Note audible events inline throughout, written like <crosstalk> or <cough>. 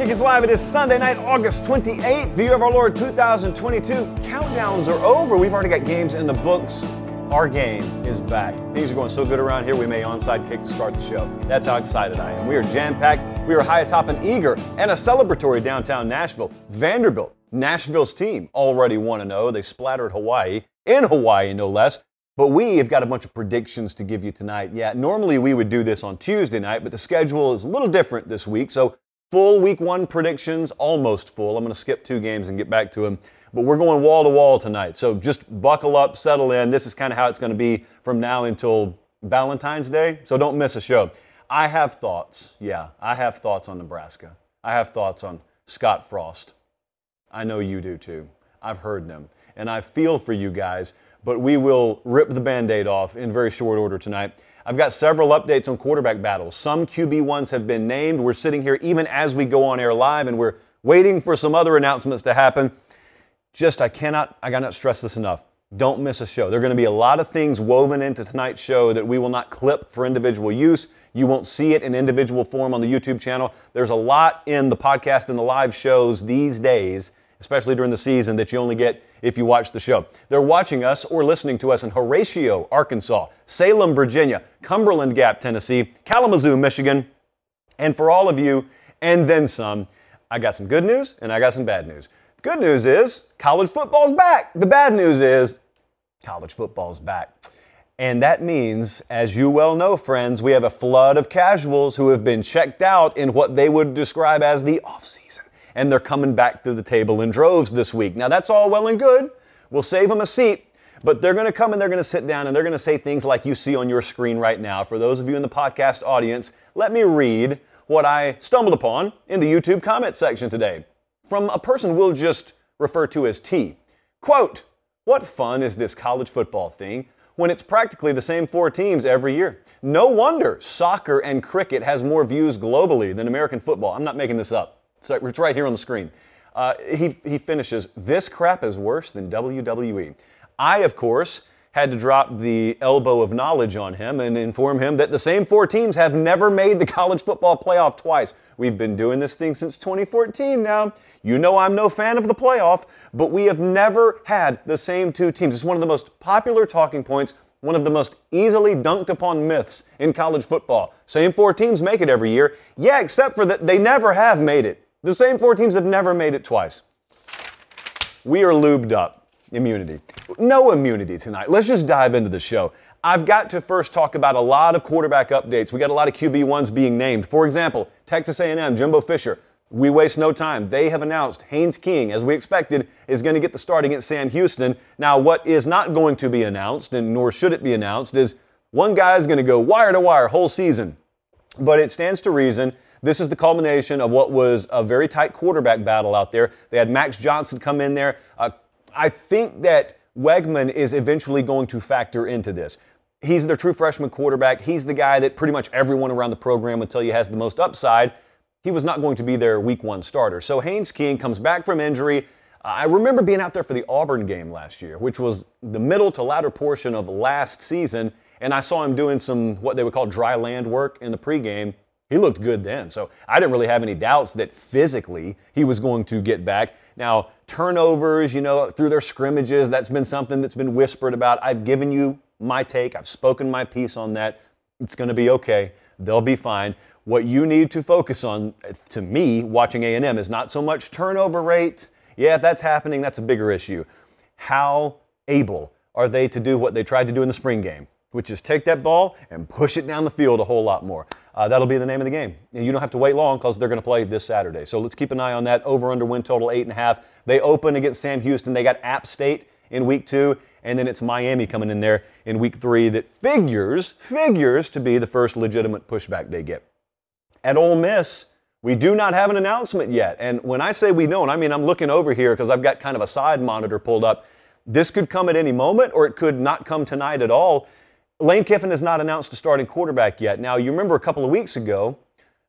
Kick is live. It is Sunday night, August 28th, the year of our Lord 2022. Countdowns are over. We've already got games in the books. Our game is back. Things are going so good around here, we may onside kick to start the show. That's how excited I am. We are jam packed, we are high atop and eager, and a celebratory downtown Nashville. Vanderbilt, Nashville's team, already 1 0. They splattered Hawaii, in Hawaii no less. But we have got a bunch of predictions to give you tonight. Yeah, normally we would do this on Tuesday night, but the schedule is a little different this week. So, full week one predictions, almost full. I'm going to skip two games and get back to them. But we're going wall to wall tonight. So, just buckle up, settle in. This is kind of how it's going to be from now until Valentine's Day. So, don't miss a show. I have thoughts. Yeah, I have thoughts on Nebraska. I have thoughts on Scott Frost. I know you do too. I've heard them. And I feel for you guys but we will rip the band aid off in very short order tonight. I've got several updates on quarterback battles. Some QB1s have been named. We're sitting here even as we go on air live, and we're waiting for some other announcements to happen. Just, I cannot, I cannot stress this enough. Don't miss a show. There are going to be a lot of things woven into tonight's show that we will not clip for individual use. You won't see it in individual form on the YouTube channel. There's a lot in the podcast and the live shows these days especially during the season, that you only get if you watch the show. They're watching us or listening to us in Horatio, Arkansas, Salem, Virginia, Cumberland Gap, Tennessee, Kalamazoo, Michigan, and for all of you, and then some, I got some good news and I got some bad news. Good news is college football's back. The bad news is college football's back. And that means, as you well know, friends, we have a flood of casuals who have been checked out in what they would describe as the offseason and they're coming back to the table in droves this week. Now, that's all well and good. We'll save them a seat, but they're going to come and they're going to sit down and they're going to say things like you see on your screen right now. For those of you in the podcast audience, let me read what I stumbled upon in the YouTube comment section today from a person we'll just refer to as T. Quote, What fun is this college football thing? when it's practically the same four teams every year. No wonder soccer and cricket has more views globally than American football. I'm not making this up. So it's right here on the screen. Uh, he, he finishes, This crap is worse than WWE. I, of course, had to drop the elbow of knowledge on him and inform him that the same four teams have never made the college football playoff twice. We've been doing this thing since 2014 now. You know I'm no fan of the playoff, but we have never had the same two teams. It's one of the most popular talking points one of the most easily dunked upon myths in college football. Same four teams make it every year. Yeah, except for that they never have made it. The same four teams have never made it twice. We are lubed up. Immunity. No immunity tonight. Let's just dive into the show. I've got to first talk about a lot of quarterback updates. We got a lot of QB1s being named. For example, Texas A&M, Jimbo Fisher. We waste no time. They have announced Haynes King, as we expected, is going to get the start against Sam Houston. Now, what is not going to be announced, and nor should it be announced, is one guy is going to go wire to wire whole season. But it stands to reason this is the culmination of what was a very tight quarterback battle out there. They had Max Johnson come in there. Uh, I think that Weigman is eventually going to factor into this. He's the true freshman quarterback. He's the guy that pretty much everyone around the program would tell you has the most upside. He was not going to be their week one starter. So Haynes King comes back from injury. I remember being out there for the Auburn game last year, which was the middle to latter portion of last season, and I saw him doing some what they would call dry land work in the pregame he looked good then. So I didn't really have any doubts that physically he was going to get back. Now, turnovers, you know, through their scrimmages, that's been something that's been whispered about. I've given you my take, I've spoken my piece on that. It's going to be okay. They'll be fine. What you need to focus on, to me, watching A&M, is not so much turnover rate. Yeah, if that's happening, that's a bigger issue. How able are they to do what they tried to do in the spring game, which is take that ball and push it down the field a whole lot more? uh, that'll be the name of the game. And you don't have to wait long because they're going to play this Saturday. So let's keep an eye on that. Over under win total eight and a half. They open against Sam Houston. They got App State in week two, and then it's Miami coming in there in week three that figures figures to be the first legitimate pushback they get. At Ole Miss, we do not have an announcement yet. And when I say we don't, I mean I'm looking over here because I've got kind of a side monitor pulled up. This could come at any moment, or it could not come tonight at all. Lane Kiffin has not announced a starting quarterback yet. Now, you remember a couple of weeks ago,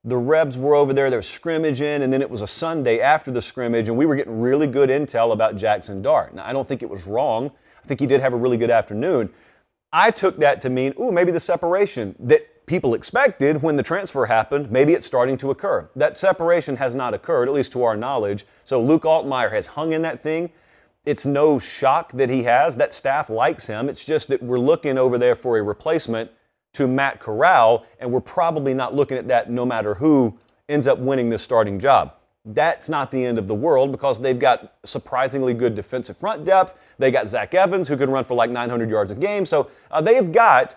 the Rebs were over there, they were scrimmaging, and then it was a Sunday after the scrimmage, and we were getting really good intel about Jackson Dart. Now, I don't think it was wrong. I think he did have a really good afternoon. I took that to mean, ooh, maybe the separation that people expected when the transfer happened, maybe it's starting to occur. That separation has not occurred, at least to our knowledge. So Luke Altmyer has hung in that thing. It's no shock that he has. That staff likes him. It's just that we're looking over there for a replacement to Matt Corral, and we're probably not looking at that no matter who ends up winning this starting job. That's not the end of the world because they've got surprisingly good defensive front depth. They got Zach Evans who can run for like 900 yards a game. So uh, they've got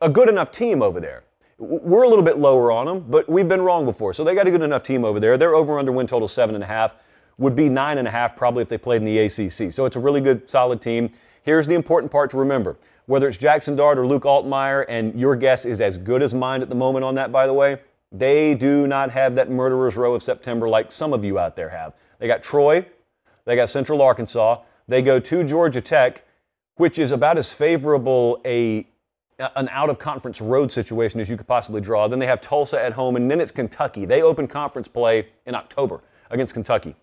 a good enough team over there. We're a little bit lower on them, but we've been wrong before. So they got a good enough team over there. Their over under win total seven and a half would be nine and a half probably if they played in the ACC. So it's a really good, solid team. Here's the important part to remember. Whether it's Jackson Dart or Luke Altmyer, and your guess is as good as mine at the moment on that, by the way, they do not have that murderer's row of September like some of you out there have. They got Troy, they got Central Arkansas, they go to Georgia Tech, which is about as favorable a an out of conference road situation as you could possibly draw. Then they have Tulsa at home, and then it's Kentucky. They open conference play in October against Kentucky.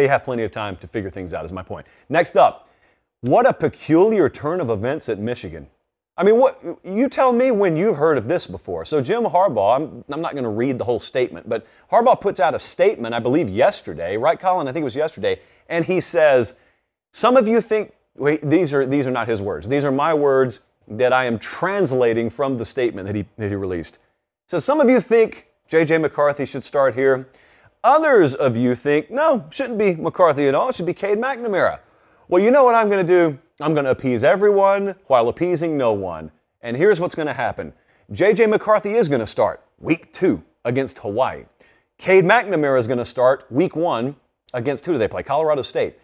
They have plenty of time to figure things out, is my point. Next up, what a peculiar turn of events at Michigan. I mean, what you tell me when you've heard of this before. So Jim Harbaugh, I'm, I'm not going to read the whole statement, but Harbaugh puts out a statement, I believe yesterday, right, Colin? I think it was yesterday, and he says, "Some of you think wait, these are these are not his words. These are my words that I am translating from the statement that he that he released." So some of you think J.J. McCarthy should start here. Others of you think no, shouldn't be McCarthy at all. It should be Cade McNamara. Well, you know what I'm going to do? I'm going to appease everyone while appeasing no one. And here's what's going to happen J.J. McCarthy is going to start week two against Hawaii. Cade McNamara is going to start week one against who do they play? Colorado State.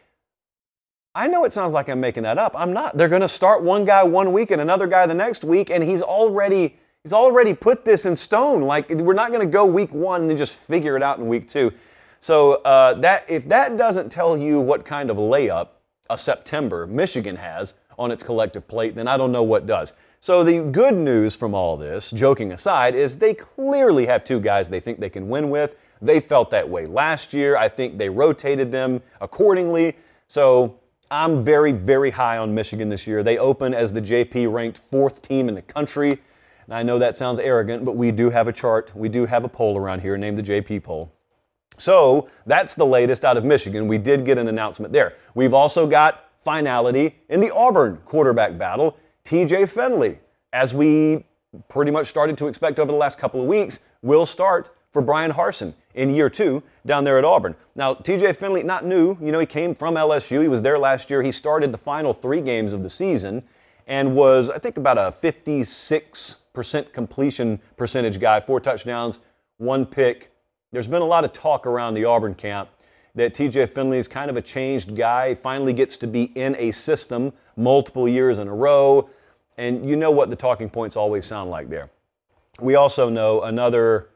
I know it sounds like I'm making that up. I'm not. They're going to start one guy one week and another guy the next week, and he's already he's already put this in stone. Like we're not going to go week one and just figure it out in week two. So uh, that if that doesn't tell you what kind of layup a September Michigan has on its collective plate, then I don't know what does. So the good news from all this, joking aside, is they clearly have two guys they think they can win with. They felt that way last year. I think they rotated them accordingly. So I'm very, very high on Michigan this year. They open as the JP ranked fourth team in the country. And I know that sounds arrogant, but we do have a chart. We do have a poll around here named the JP poll. So that's the latest out of Michigan. We did get an announcement there. We've also got finality in the Auburn quarterback battle. TJ Finley, as we pretty much started to expect over the last couple of weeks, will start for Bryan Harsin in year two down there at Auburn. Now, TJ Finley, not new. You know, he came from LSU. He was there last year. He started the final three games of the season and was, I think, about a 56% completion percentage guy, four touchdowns, one pick, there's been a lot of talk around the Auburn camp that TJ Finley is kind of a changed guy, finally gets to be in a system multiple years in a row. And you know what the talking points always sound like there. We also know another,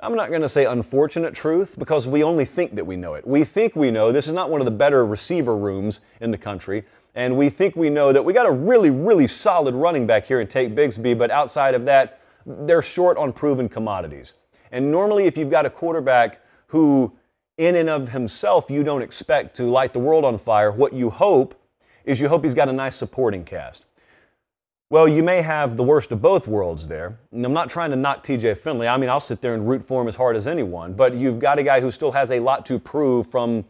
I'm not going to say unfortunate truth because we only think that we know it. We think we know this is not one of the better receiver rooms in the country. And we think we know that we got a really, really solid running back here in Tank Bigsby, but outside of that, they're short on proven commodities. And normally, if you've got a quarterback who, in and of himself, you don't expect to light the world on fire, what you hope is you hope he's got a nice supporting cast. Well, you may have the worst of both worlds there. And I'm not trying to knock TJ Finley. I mean, I'll sit there and root for him as hard as anyone. But you've got a guy who still has a lot to prove from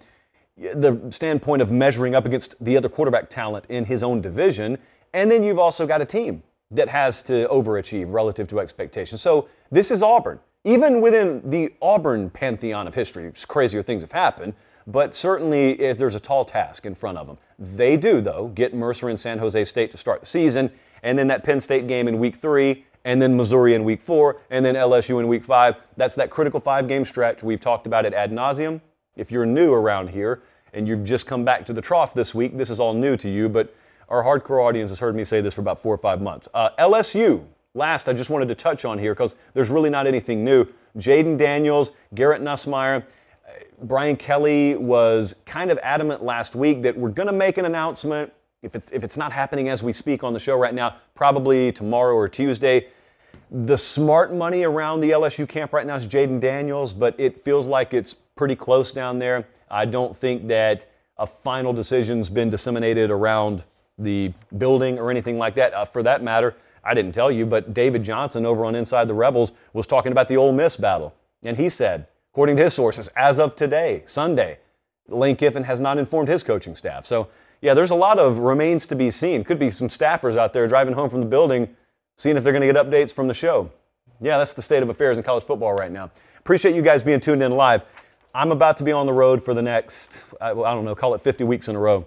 the standpoint of measuring up against the other quarterback talent in his own division. And then you've also got a team that has to overachieve relative to expectations. So this is Auburn even within the Auburn pantheon of history, crazier things have happened, but certainly there's a tall task in front of them. They do, though, get Mercer and San Jose State to start the season, and then that Penn State game in week three, and then Missouri in week four, and then LSU in week five. That's that critical five game stretch. We've talked about it ad nauseum. If you're new around here and you've just come back to the trough this week, this is all new to you, but our hardcore audience has heard me say this for about four or five months. Uh, LSU Last, I just wanted to touch on here because there's really not anything new. Jayden Daniels, Garrett Nussmeier, Brian Kelly was kind of adamant last week that we're going to make an announcement. If it's, if it's not happening as we speak on the show right now, probably tomorrow or Tuesday. The smart money around the LSU camp right now is Jayden Daniels, but it feels like it's pretty close down there. I don't think that a final decision's been disseminated around the building or anything like that. Uh, for that matter, I didn't tell you, but David Johnson over on Inside the Rebels was talking about the Ole Miss battle. And he said, according to his sources, as of today, Sunday, Lane Kiffin has not informed his coaching staff. So, yeah, there's a lot of remains to be seen. Could be some staffers out there driving home from the building, seeing if they're going to get updates from the show. Yeah, that's the state of affairs in college football right now. Appreciate you guys being tuned in live. I'm about to be on the road for the next, I don't know, call it 50 weeks in a row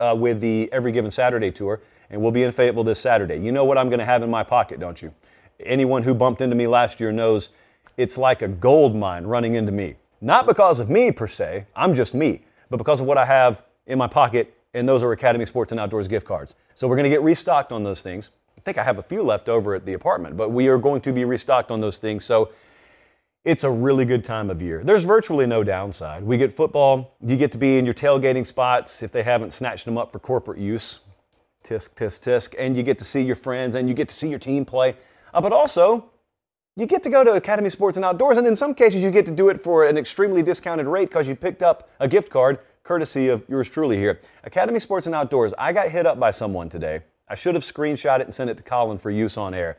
uh, with the Every Given Saturday tour, and we'll be in Fayetteville this Saturday. You know what I'm going to have in my pocket, don't you? Anyone who bumped into me last year knows it's like a gold mine running into me. Not because of me per se, I'm just me, but because of what I have in my pocket, and those are Academy Sports and Outdoors gift cards. So we're going to get restocked on those things. I think I have a few left over at the apartment, but we are going to be restocked on those things. So it's a really good time of year. There's virtually no downside. We get football, you get to be in your tailgating spots if they haven't snatched them up for corporate use. Tisk, tisk, tisk. And you get to see your friends and you get to see your team play. Uh, but also, you get to go to Academy Sports and Outdoors, and in some cases, you get to do it for an extremely discounted rate because you picked up a gift card courtesy of yours truly here. Academy Sports and Outdoors, I got hit up by someone today. I should have screenshot it and sent it to Colin for use on air.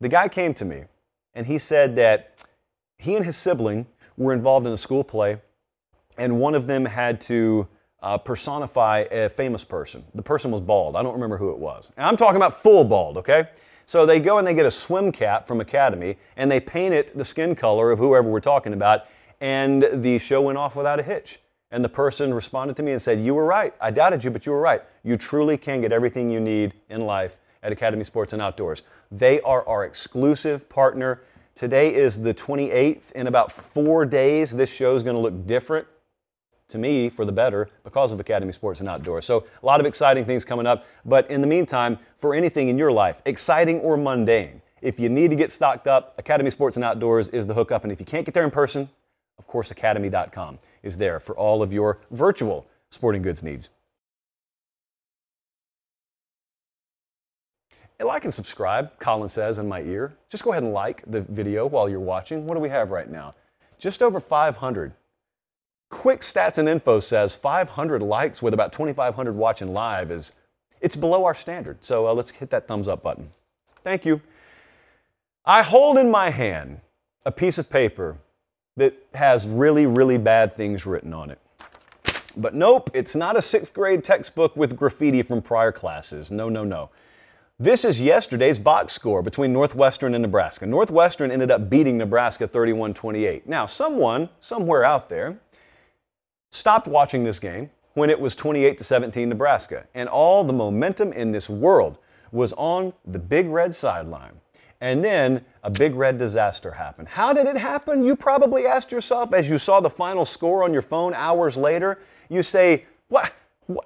The guy came to me and he said that he and his sibling were involved in a school play, and one of them had to uh, personify a famous person. The person was bald. I don't remember who it was. And I'm talking about full bald, okay? So they go and they get a swim cap from Academy and they paint it the skin color of whoever we're talking about, and the show went off without a hitch. And the person responded to me and said, You were right. I doubted you, but you were right. You truly can get everything you need in life at Academy Sports and Outdoors. They are our exclusive partner. Today is the 28th. In about four days, this show is going to look different to me for the better because of Academy Sports and Outdoors. So, a lot of exciting things coming up. But in the meantime, for anything in your life, exciting or mundane, if you need to get stocked up, Academy Sports and Outdoors is the hookup. And if you can't get there in person, of course, academy.com is there for all of your virtual sporting goods needs. Like and subscribe, Colin says in my ear. Just go ahead and like the video while you're watching. What do we have right now? Just over 500. Quick Stats and Info says 500 likes with about 2,500 watching live is it's below our standard. So uh, let's hit that thumbs up button. Thank you. I hold in my hand a piece of paper that has really, really bad things written on it. But nope, it's not a sixth grade textbook with graffiti from prior classes. No, no, no. This is yesterday's box score between Northwestern and Nebraska. Northwestern ended up beating Nebraska 31 28. Now, someone, somewhere out there, stopped watching this game when it was 28 to 17 Nebraska, and all the momentum in this world was on the big red sideline. And then a big red disaster happened. How did it happen? You probably asked yourself as you saw the final score on your phone hours later. You say, What?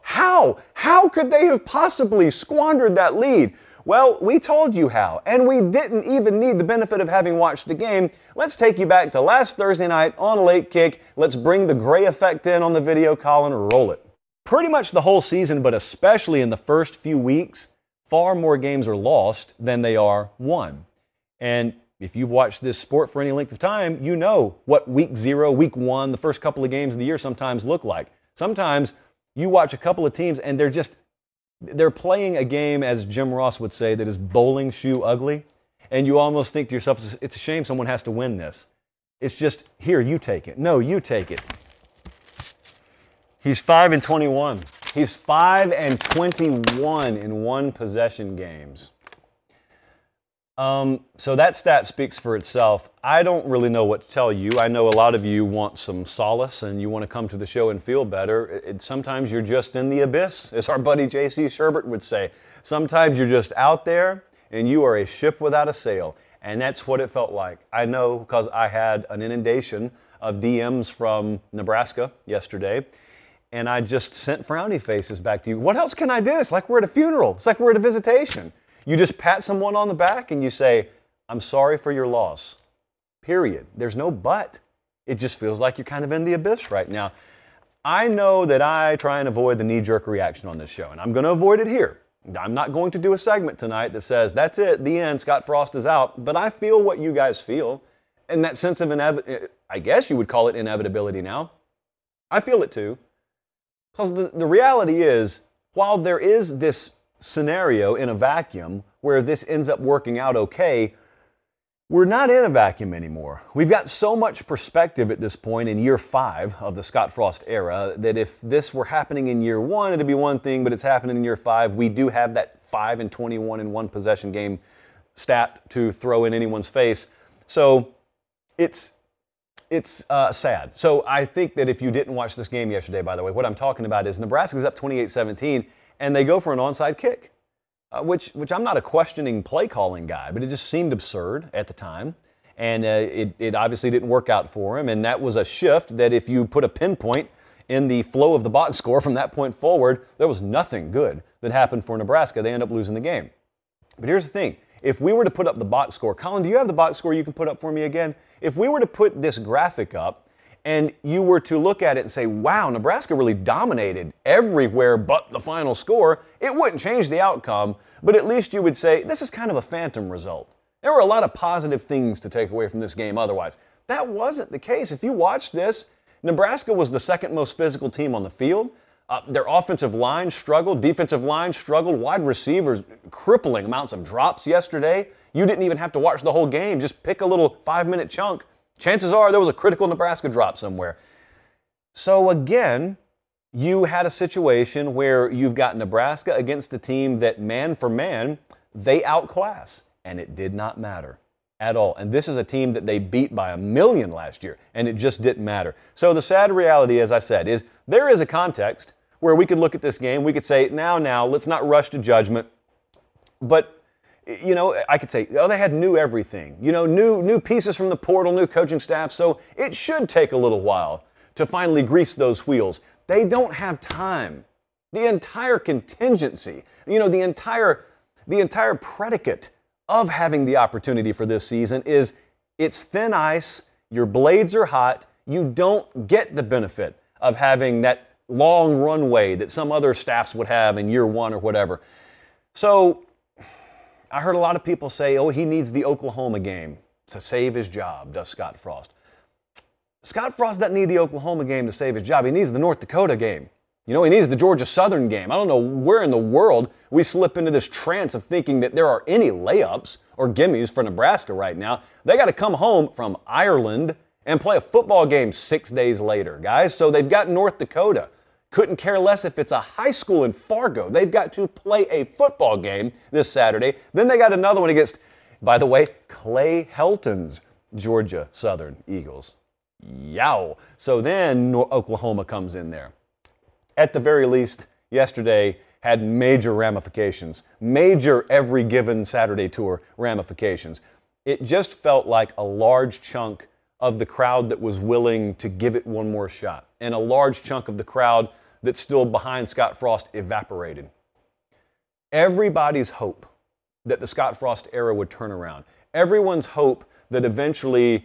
How? How could they have possibly squandered that lead? Well, we told you how, and we didn't even need the benefit of having watched the game. Let's take you back to last Thursday night on Late Kick. Let's bring the gray effect in on the video, Colin, roll it. Pretty much the whole season, but especially in the first few weeks, far more games are lost than they are won. And if you've watched this sport for any length of time, you know what week zero, week one, the first couple of games of the year sometimes look like. Sometimes you watch a couple of teams and they're just, they're playing a game, as Jim Ross would say, that is bowling shoe ugly. And you almost think to yourself, it's a shame someone has to win this. It's just, here, you take it. No, you take it. He's 5 and 21. He's 5 and 21 in one possession games. Um, so that stat speaks for itself. I don't really know what to tell you. I know a lot of you want some solace and you want to come to the show and feel better. It, sometimes you're just in the abyss, <laughs> as our buddy J.C. Shurburtt would say. Sometimes you're just out there and you are a ship without a sail. And that's what it felt like. I know because I had an inundation of DMs from Nebraska yesterday. And I just sent frowny faces back to you. What else can I do? It's like we're at a funeral. It's like we're at a visitation. You just pat someone on the back and you say, I'm sorry for your loss. Period. There's no but. It just feels like you're kind of in the abyss right now. I know that I try and avoid the knee jerk reaction on this show, and I'm going to avoid it here. I'm not going to do a segment tonight that says, that's it, the end, Scott Frost is out, but I feel what you guys feel. And that sense of, inev- I guess you would call it inevitability now. I feel it too. Because the, the reality is, while there is this scenario in a vacuum where this ends up working out okay, we're not in a vacuum anymore. We've got so much perspective at this point in year five of the Scott Frost era that if this were happening in year one, it'd be one thing, but it's happening in year five. We do have that 5 and 21 in one possession game stat to throw in anyone's face. So it's it's uh, sad. So I think that if you didn't watch this game yesterday, by the way, what I'm talking about is Nebraska's up 28-17, and they go for an onside kick uh, which, which I'm not a questioning play calling guy, but it just seemed absurd at the time. And uh, it, it obviously didn't work out for him. And that was a shift that if you put a pinpoint in the flow of the box <laughs> score from that point forward, there was nothing good that happened for Nebraska. They end up losing the game. But here's the thing if we were to put up the box score, Colin, do you have the box score you can put up for me again? If we were to put this graphic up, and you were to look at it and say, wow, Nebraska really dominated everywhere but the final score, it wouldn't change the outcome, but at least you would say, this is kind of a phantom result. There were a lot of positive things to take away from this game otherwise. That wasn't the case. If you watched this, Nebraska was the second most physical team on the field. Uh, their offensive line struggled, defensive line struggled, wide receivers crippling amounts of drops yesterday. You didn't even have to watch the whole game, just pick a little five minute chunk Chances are there was a critical Nebraska drop somewhere. So again, you had a situation where you've got Nebraska against a team that man for man, they outclass, and it did not matter at all. And this is a team that they beat by a million last year, and it just didn't matter. So the sad reality, as I said, is there is a context where we could look at this game, we could say, now, now, let's not rush to judgment. But you know, I could say, oh, they had new everything, you know, new new pieces from the portal, new coaching staff. So it should take a little while to finally grease those wheels. They don't have time. The entire contingency, you know, the entire the entire predicate of having the opportunity for this season is it's thin ice, your blades are hot, you don't get the benefit of having that long runway that some other staffs would have in year one or whatever. So I heard a lot of people say, oh, he needs the Oklahoma game to save his job, does Scott Frost. Scott Frost doesn't need the Oklahoma game to save his job. He needs the North Dakota game. You know, he needs the Georgia Southern game. I don't know where in the world we slip into this trance of thinking that there are any layups or gimmies for Nebraska right now. They got to come home from Ireland and play a football game six days later, guys. So they've got North Dakota. Couldn't care less if it's a high school in Fargo. They've got to play a football game this Saturday. Then they got another one against, by the way, Clay Helton's Georgia Southern Eagles. Yow. So then Oklahoma comes in there. At the very least, yesterday had major ramifications, major every given Saturday tour ramifications. It just felt like a large chunk of the crowd that was willing to give it one more shot, and a large chunk of the crowd that's still behind Scott Frost evaporated. Everybody's hope that the Scott Frost era would turn around. Everyone's hope that eventually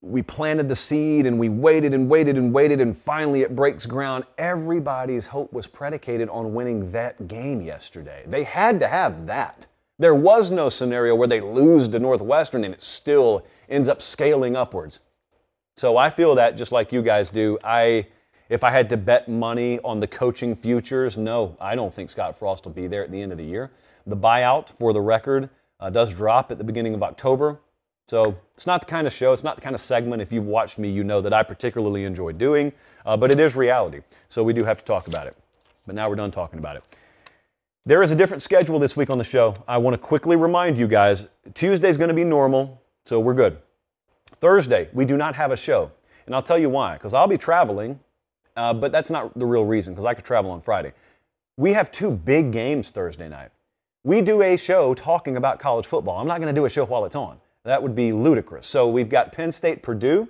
we planted the seed and we waited and waited and waited and finally it breaks ground. Everybody's hope was predicated on winning that game yesterday. They had to have that. There was no scenario where they lose to Northwestern and it still ends up scaling upwards. So I feel that just like you guys do. I if I had to bet money on the coaching futures, no, I don't think Scott Frost will be there at the end of the year. The buyout, for the record, uh, does drop at the beginning of October. So it's not the kind of show, it's not the kind of segment, if you've watched me, you know that I particularly enjoy doing, uh, but it is reality. So we do have to talk about it. But now we're done talking about it. There is a different schedule this week on the show. I want to quickly remind you guys Tuesday is going to be normal, so we're good. Thursday, we do not have a show. And I'll tell you why, because I'll be traveling, uh, but that's not the real reason, because I could travel on Friday. We have two big games Thursday night. We do a show talking about college football. I'm not going to do a show while it's on. That would be ludicrous. So we've got Penn State Purdue,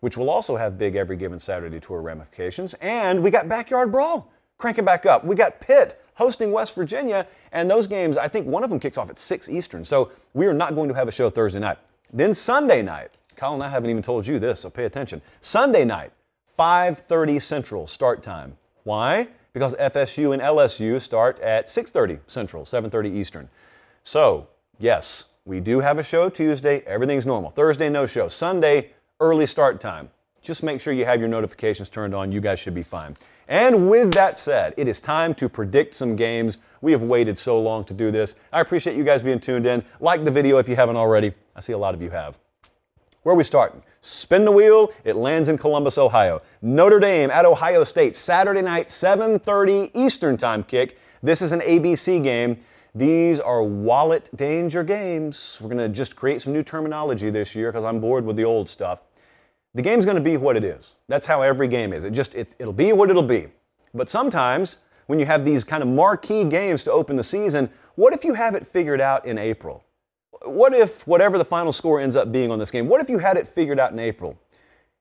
which will also have big every given Saturday tour ramifications. And we got Backyard Brawl crank it back up. We got Pitt hosting West Virginia, and those games, I think one of them kicks off at 6 Eastern. So we are not going to have a show Thursday night. Then Sunday night, Colin, I haven't even told you this, so pay attention. Sunday night, 5:30 Central start time. Why? Because FSU and LSU start at 6:30 Central, 7:30 Eastern. So, yes, we do have a show Tuesday. Everything's normal. Thursday, no show. Sunday, early start time. Just make sure you have your notifications turned on. You guys should be fine. And with that said, it is time to predict some games. We have waited so long to do this. I appreciate you guys being tuned in. Like the video if you haven't already. I see a lot of you have. Where are we starting? Spin the wheel. It lands in Columbus, Ohio. Notre Dame at Ohio State, Saturday night, 7:30 Eastern Time kick. This is an ABC game. These are wallet danger games. We're going to just create some new terminology this year because I'm bored with the old stuff. The game's going to be what it is. That's how every game is. It just it's, it'll be what it'll be. But sometimes when you have these kind of marquee games to open the season, what if you have it figured out in April? What if whatever the final score ends up being on this game, what if you had it figured out in April?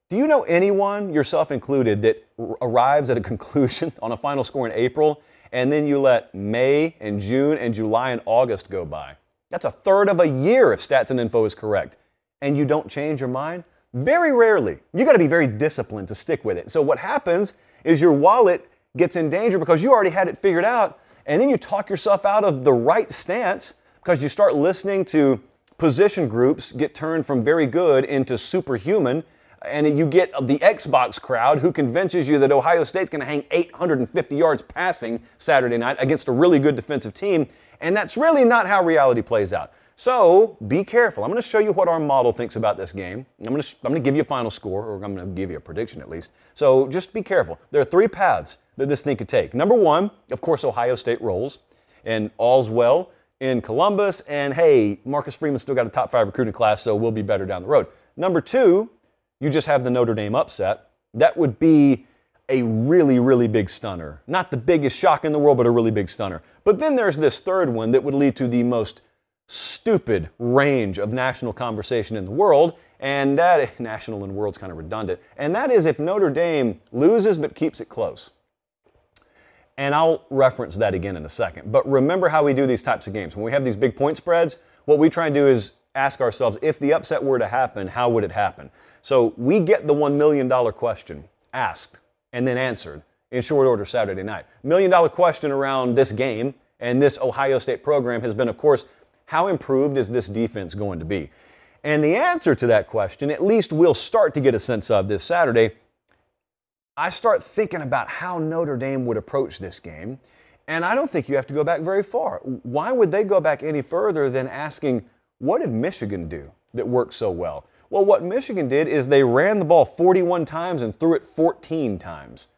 Do you know anyone, yourself included, that r- arrives at a <laughs> conclusion on a final score in April and then you let May and June and July and August go by? That's a third of a year if stats and info is correct. And you don't change your mind? Very rarely. You got to be very disciplined to stick with it. So what happens is your wallet gets in danger because you already had it figured out, and then you talk yourself out of the right stance because you start listening to position groups get turned from very good into superhuman, and you get the Xbox crowd who convinces you that Ohio State's going to hang 850 yards passing Saturday night against a really good defensive team, and that's really not how reality plays out. So be careful. I'm going to show you what our model thinks about this game. I'm going, to, I'm going to give you a final score, or I'm going to give you a prediction at least. So just be careful. There are three paths that this thing could take. Number one, of course, Ohio State rolls, and all's well in Columbus. And hey, Marcus Freeman still got a top five recruiting class, so we'll be better down the road. Number two, you just have the Notre Dame upset. That would be a really, really big stunner. Not the biggest shock in the world, but a really big stunner. But then there's this third one that would lead to the most stupid range of national conversation in the world, and that <laughs> national and world's kind of redundant. And that is if Notre Dame loses but keeps it close. And I'll reference that again in a second. But remember how we do these types of games. When we have these big point spreads, what we try and do is ask ourselves if the upset were to happen, how would it happen? So we get the $1 million question asked and then answered in short order Saturday night. Million dollar question around this game and this Ohio State program has been, of course, how improved is this defense going to be? And the answer to that question, at least we'll start to get a sense of this Saturday. I start thinking about how Notre Dame would approach this game, and I don't think you have to go back very far. Why would they go back any further than asking, what did Michigan do that worked so well? Well, what Michigan did is they ran the ball 41 times and threw it 14 times.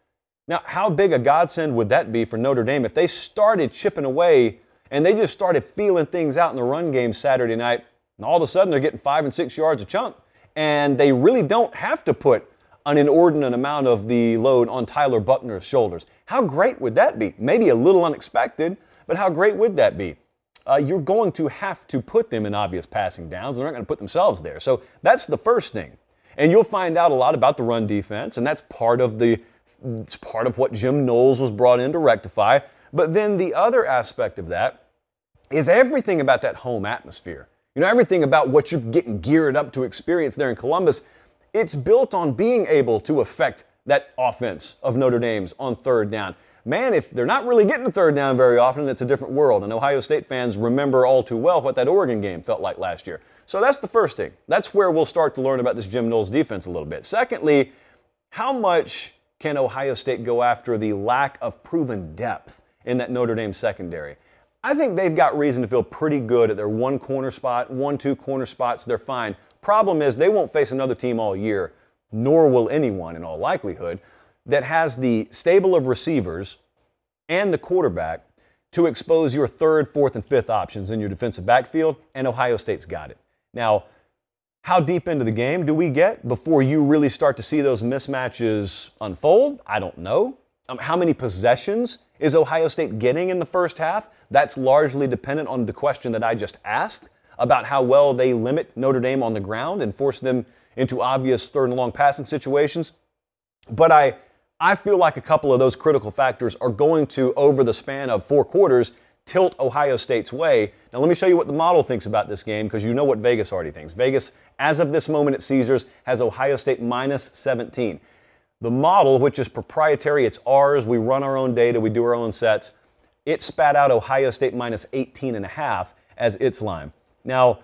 Now, how big a godsend would that be for Notre Dame if they started chipping away and they just started feeling things out in the run game Saturday night. And all of a sudden, they're getting five and six yards a chunk. And they really don't have to put an inordinate amount of the load on Tyler Buchner's shoulders. How great would that be? Maybe a little unexpected, but how great would that be? Uh, you're going to have to put them in obvious passing downs. They're not going to put themselves there. So that's the first thing. And you'll find out a lot about the run defense, and that's part of the it's part of what Jim Knowles was brought in to rectify. But then the other aspect of that is everything about that home atmosphere. You know, everything about what you're getting geared up to experience there in Columbus, it's built on being able to affect that offense of Notre Dame's on third down. Man, if they're not really getting to third down very often, it's a different world. And Ohio State fans remember all too well what that Oregon game felt like last year. So that's the first thing. That's where we'll start to learn about this Jim Knowles defense a little bit. Secondly, how much can Ohio State go after the lack of proven depth in that Notre Dame secondary? I think they've got reason to feel pretty good at their one corner spot, one, two corner spots. They're fine. Problem is, they won't face another team all year, nor will anyone in all likelihood, that has the stable of receivers and the quarterback to expose your third, fourth, and fifth options in your defensive backfield, and Ohio State's got it. Now, how deep into the game do we get before you really start to see those mismatches unfold? I don't know. Um, how many possessions is Ohio State getting in the first half? That's largely dependent on the question that I just asked about how well they limit Notre Dame on the ground and force them into obvious third and long passing situations. But I, I feel like a couple of those critical factors are going to, over the span of four quarters, tilt Ohio State's way. Now, let me show you what the model thinks about this game because you know what Vegas already thinks. Vegas, as of this moment at Caesars, has Ohio State minus 17. The model, which is proprietary, it's ours. We run our own data, we do our own sets. It spat out Ohio State minus 18 and a half as its line. Now,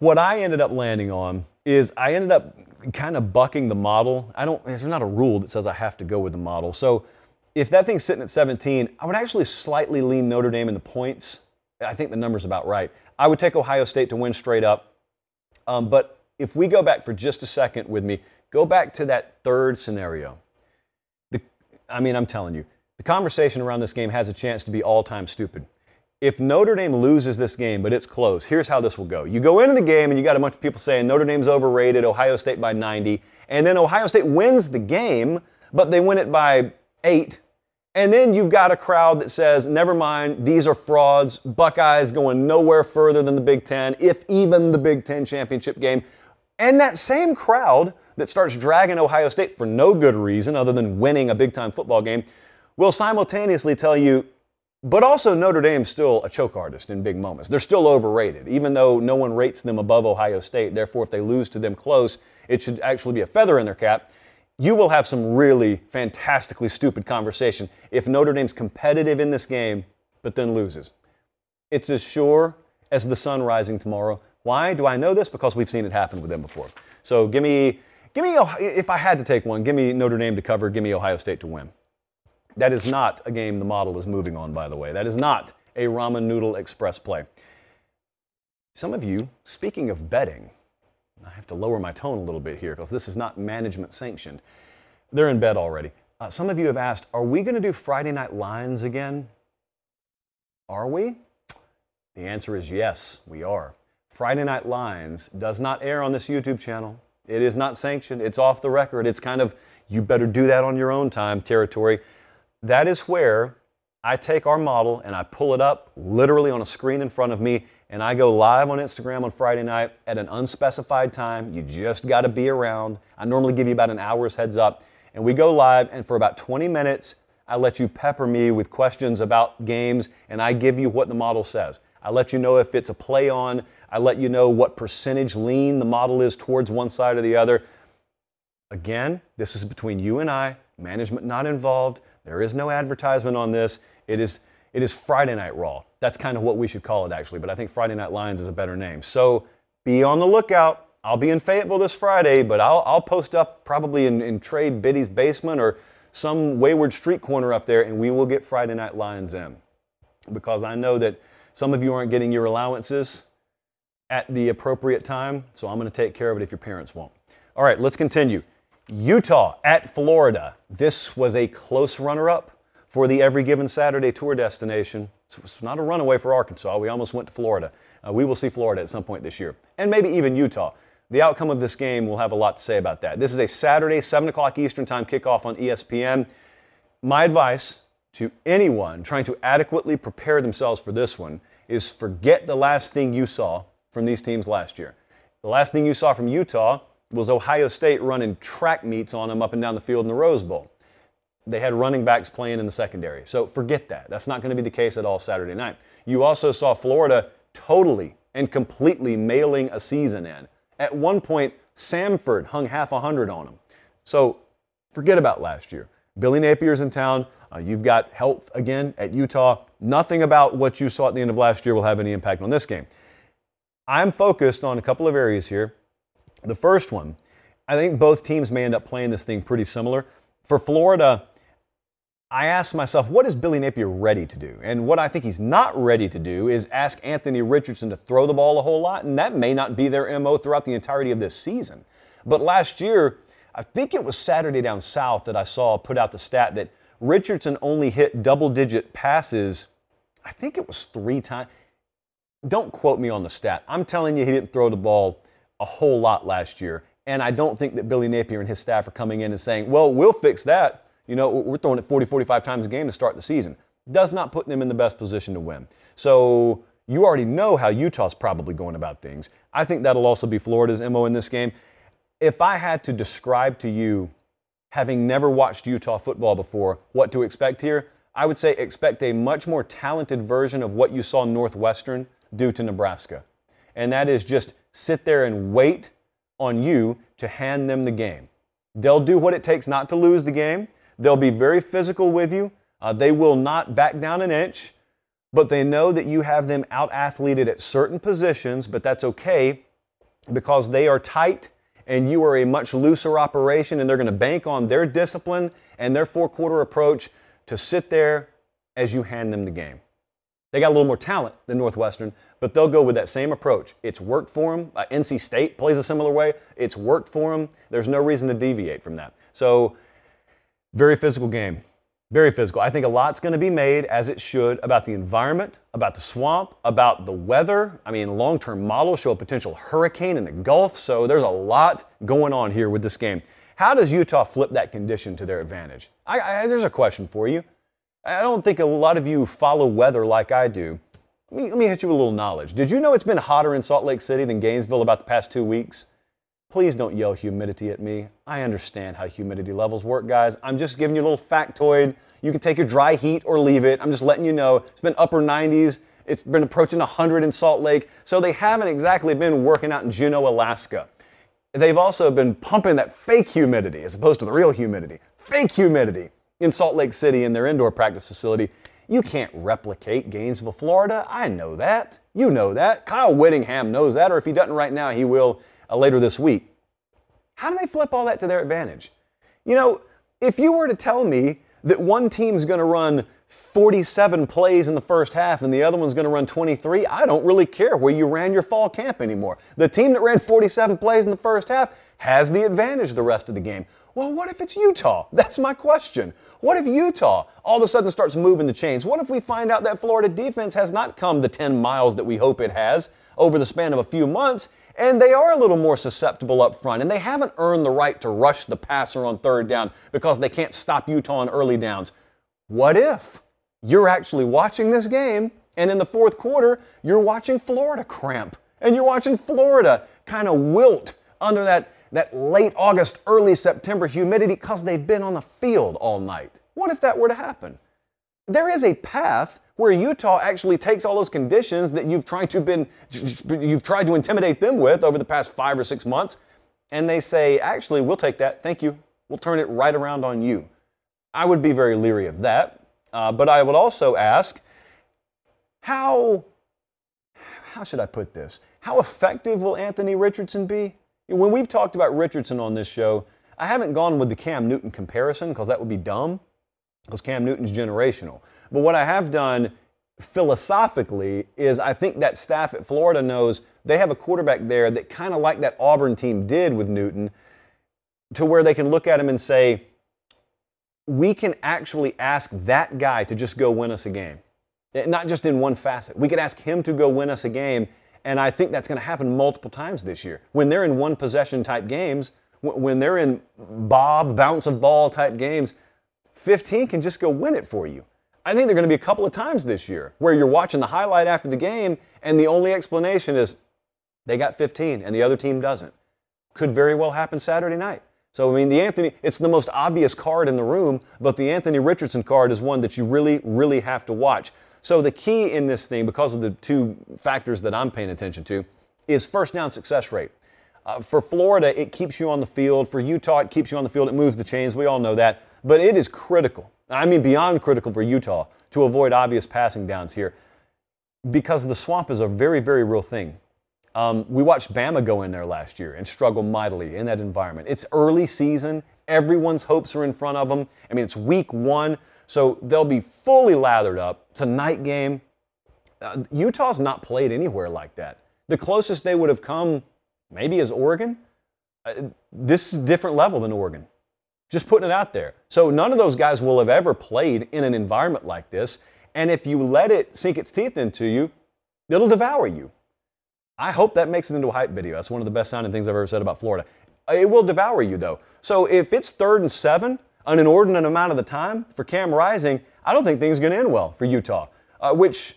what I ended up landing on is I ended up kind of bucking the model. I don't, there's not a rule that says I have to go with the model. So if that thing's sitting at 17, I would actually slightly lean Notre Dame in the points. I think the number's about right. I would take Ohio State to win straight up. Um, but if we go back for just a second with me, go back to that third scenario. The, I mean, I'm telling you, the conversation around this game has a chance to be all time stupid. If Notre Dame loses this game, but it's close, here's how this will go. You go into the game and you got a bunch of people saying Notre Dame's overrated, Ohio State by 90, and then Ohio State wins the game, but they win it by eight. And then you've got a crowd that says, never mind, these are frauds. Buckeyes going nowhere further than the Big Ten, if even the Big Ten championship game. And that same crowd that starts dragging Ohio State for no good reason other than winning a big time football game will simultaneously tell you, but also Notre Dame's still a choke artist in big moments. They're still overrated, even though no one rates them above Ohio State. Therefore, if they lose to them close, it should actually be a feather in their cap. You will have some really fantastically stupid conversation if Notre Dame's competitive in this game, but then loses. It's as sure as the sun rising tomorrow. Why do I know this? Because we've seen it happen with them before. So give me, give me, if I had to take one, give me Notre Dame to cover, give me Ohio State to win. That is not a game the model is moving on, by the way. That is not a ramen noodle express play. Some of you, speaking of betting, I have to lower my tone a little bit here because this is not management sanctioned. They're in bed already. Uh, some of you have asked, are we going to do Friday night lines again? Are we? The answer is yes, we are. Friday Night Lines does not air on this YouTube channel. It is not sanctioned. It's off the record. It's kind of, you better do that on your own time territory. That is where I take our model and I pull it up literally on a screen in front of me and I go live on Instagram on Friday night at an unspecified time. You just got to be around. I normally give you about an hour's heads up. And we go live, and for about 20 minutes, I let you pepper me with questions about games, and I give you what the model says. I let you know if it's a play on. I let you know what percentage lean the model is towards one side or the other. Again, this is between you and I, management not involved. There is no advertisement on this. It is, it is Friday Night Raw. That's kind of what we should call it, actually, but I think Friday Night Lines is a better name. So be on the lookout. I'll be in Fayetteville this Friday, but I'll, I'll post up probably in, in Trey Biddy's basement or some wayward street corner up there, and we will get Friday Night Lines in. Because I know that some of you aren't getting your allowances at the appropriate time, so I'm going to take care of it if your parents won't. All right, let's continue. Utah at Florida. This was a close runner up for the Every Given Saturday tour destination. It's not a runaway for Arkansas. We almost went to Florida. Uh, we will see Florida at some point this year, and maybe even Utah. The outcome of this game will have a lot to say about that. This is a Saturday, 7 o'clock Eastern Time kickoff on ESPN. My advice to anyone trying to adequately prepare themselves for this one is forget the last thing you saw from these teams last year. The last thing you saw from Utah was Ohio State running track meets on them up and down the field in the Rose Bowl. They had running backs playing in the secondary. So forget that. That's not going to be the case at all Saturday night. You also saw Florida totally and completely mailing a season in. At one point, Samford hung half a hundred on them. So forget about last year. Billy Napier's in town. Uh, you've got health again at Utah. Nothing about what you saw at the end of last year will have any impact on this game. I'm focused on a couple of areas here. The first one, I think both teams may end up playing this thing pretty similar. For Florida, I asked myself, what is Billy Napier ready to do? And what I think he's not ready to do is ask Anthony Richardson to throw the ball a whole lot, and that may not be their MO throughout the entirety of this season. But last year, I think it was Saturday down south that I saw put out the stat that Richardson only hit double digit passes, I think it was three times. Don't quote me on the stat. I'm telling you, he didn't throw the ball a whole lot last year. And I don't think that Billy Napier and his staff are coming in and saying, well, we'll fix that. You know, we're throwing it 40, 45 times a game to start the season. Does not put them in the best position to win. So you already know how Utah's probably going about things. I think that'll also be Florida's MO in this game. If I had to describe to you having never watched Utah football before, what to expect here, I would say expect a much more talented version of what you saw Northwestern do to Nebraska. And that is just sit there and wait on you to hand them the game. They'll do what it takes not to lose the game. They'll be very physical with you. Uh, they will not back down an inch, but they know that you have them out athleted at certain positions, but that's okay because they are tight and you are a much looser operation and they're going to bank on their discipline and their four quarter approach to sit there as you hand them the game. They got a little more talent than Northwestern, but they'll go with that same approach. It's worked for them. Uh, NC State plays a similar way. It's worked for them. There's no reason to deviate from that. So, very physical game. Very physical. I think a lot's going to be made, as it should, about the environment, about the swamp, about the weather. I mean, long term models show a potential hurricane in the Gulf, so there's a lot going on here with this game. How does Utah flip that condition to their advantage? I, I, there's a question for you. I don't think a lot of you follow weather like I do. Let me, let me hit you with a little knowledge. Did you know it's been hotter in Salt Lake City than Gainesville about the past two weeks? Please don't yell humidity at me. I understand how humidity levels work, guys. I'm just giving you a little factoid. You can take your dry heat or leave it. I'm just letting you know it's been upper 90s. It's been approaching 100 in Salt Lake. So they haven't exactly been working out in Juneau, Alaska. They've also been pumping that fake humidity as opposed to the real humidity. Fake humidity in Salt Lake City in their indoor practice facility. You can't replicate Gainesville, Florida. I know that. You know that. Kyle Whittingham knows that, or if he doesn't right now, he will Uh, later this week. How do they flip all that to their advantage? You know, if you were to tell me that one team's going to run 47 plays in the first half and the other one's going to run 23, I don't really care where you ran your fall camp anymore. The team that ran 47 plays in the first half has the advantage the rest of the game. Well, what if it's Utah? <laughs> That's my question. What if Utah all of a sudden starts moving the chains? What if we find out that Florida defense has not come the 10 miles that we hope it has over the span of a few months and they are a little more susceptible up front, and they haven't earned the right to rush the passer on third down because they can't stop Utah on early downs. What if you're actually watching this game, and in the fourth quarter, you're watching Florida cramp, and you're watching Florida kind of wilt under that, that late August, early September humidity because they've been on the field all night? What if that were to happen? There is a path where Utah actually takes all those conditions that you've tried to been you've tried to intimidate them with over the past five or six months, and they say, actually, we'll take that. Thank you. We'll turn it right around on you. I would be very leery of that, uh, but I would also ask, how how should I put this? How effective will Anthony Richardson be? When we've talked about Richardson on this show, I haven't gone with the Cam Newton comparison because that would be dumb, because Cam Newton's generational. But what I have done philosophically is I think that staff at Florida knows they have a quarterback there that kind of like that Auburn team did with Newton, to where they can look at him and say, we can actually ask that guy to just go win us a game. Not just in one facet. We could ask him to go win us a game, and I think that's going to happen multiple times this year. When they're in one possession type games, when they're in bob, bounce of ball type games, 15 can just go win it for you. I think there are going to be a couple of times this year where you're watching the highlight after the game and the only explanation is they got 15 and the other team doesn't. Could very well happen Saturday night. So, I mean, the Anthony, it's the most obvious card in the room, but the Anthony Richardson card is one that you really, really have to watch. So, the key in this thing, because of the two factors that I'm paying attention to, is first down success rate. Uh, for Florida, it keeps you on the field. For Utah, it keeps you on the field. It moves the chains. We all know that. But it is critical I mean beyond critical for Utah, to avoid obvious passing downs here, because the swamp is a very, very real thing. Um, we watched Bama go in there last year and struggle mightily in that environment. It's early season. Everyone's hopes are in front of them. I mean, it's week one, so they'll be fully lathered up. It's a night game. Uh, Utah's not played anywhere like that. The closest they would have come maybe is Oregon. Uh, this is a different level than Oregon. Just putting it out there. So none of those guys will have ever played in an environment like this. And if you let it sink its teeth into you, it'll devour you. I hope that makes it into a hype video. That's one of the best sounding things I've ever said about Florida. It will devour you though. So if it's third and seven, an inordinate amount of the time for Cam Rising, I don't think things are going to end well for Utah. Uh, which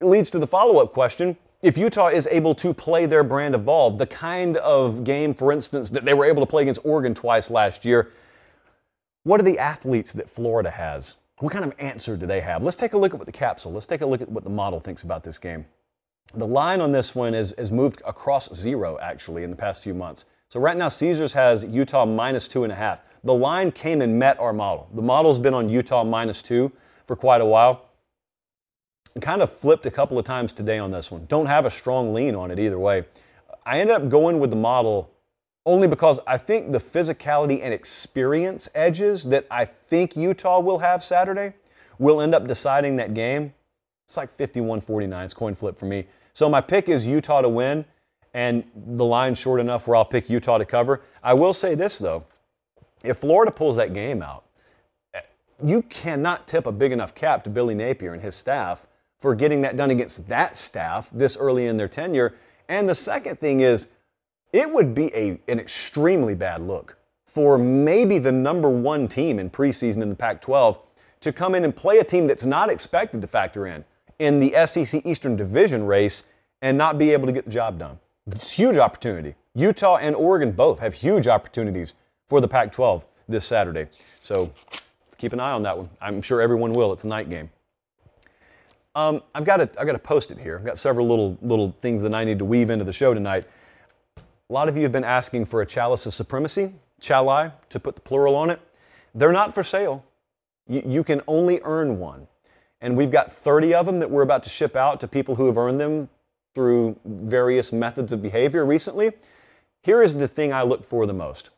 leads to the follow up question. If Utah is able to play their brand of ball, the kind of game, for instance, that they were able to play against Oregon twice last year, what are the athletes that Florida has? What kind of answer do they have? Let's take a look at what the capsule, let's take a look at what the model thinks about this game. The line on this one has, has moved across zero actually in the past few months. So right now, Caesars has Utah minus two and a half. The line came and met our model. The model's been on Utah minus two for quite a while. Kind of flipped a couple of times today on this one. Don't have a strong lean on it either way. I ended up going with the model only because I think the physicality and experience edges that I think Utah will have Saturday will end up deciding that game. It's like 51 49. It's coin flip for me. So my pick is Utah to win, and the line's short enough where I'll pick Utah to cover. I will say this, though. If Florida pulls that game out, eh, you cannot tip a big enough cap to Billy Napier and his staff for getting that done against that staff this early in their tenure. And the second thing is, it would be a, an extremely bad look for maybe the number one team in preseason in the Pac 12 to come in and play a team that's not expected to factor in in the SEC Eastern Division race and not be able to get the job done. It's a huge opportunity. Utah and Oregon both have huge opportunities for the Pac 12 this Saturday. So keep an eye on that one. I'm sure everyone will. It's a night game. Um, I've got to, I've got to post it here. I've got several little, little things that I need to weave into the show tonight. A lot of you have been asking for a chalice of supremacy, chali, to put the plural on it. They're not for sale. You, you can only earn one. And we've got 30 of them that we're about to ship out to people who have earned them through various methods of behavior recently. Here is the thing I look for the most.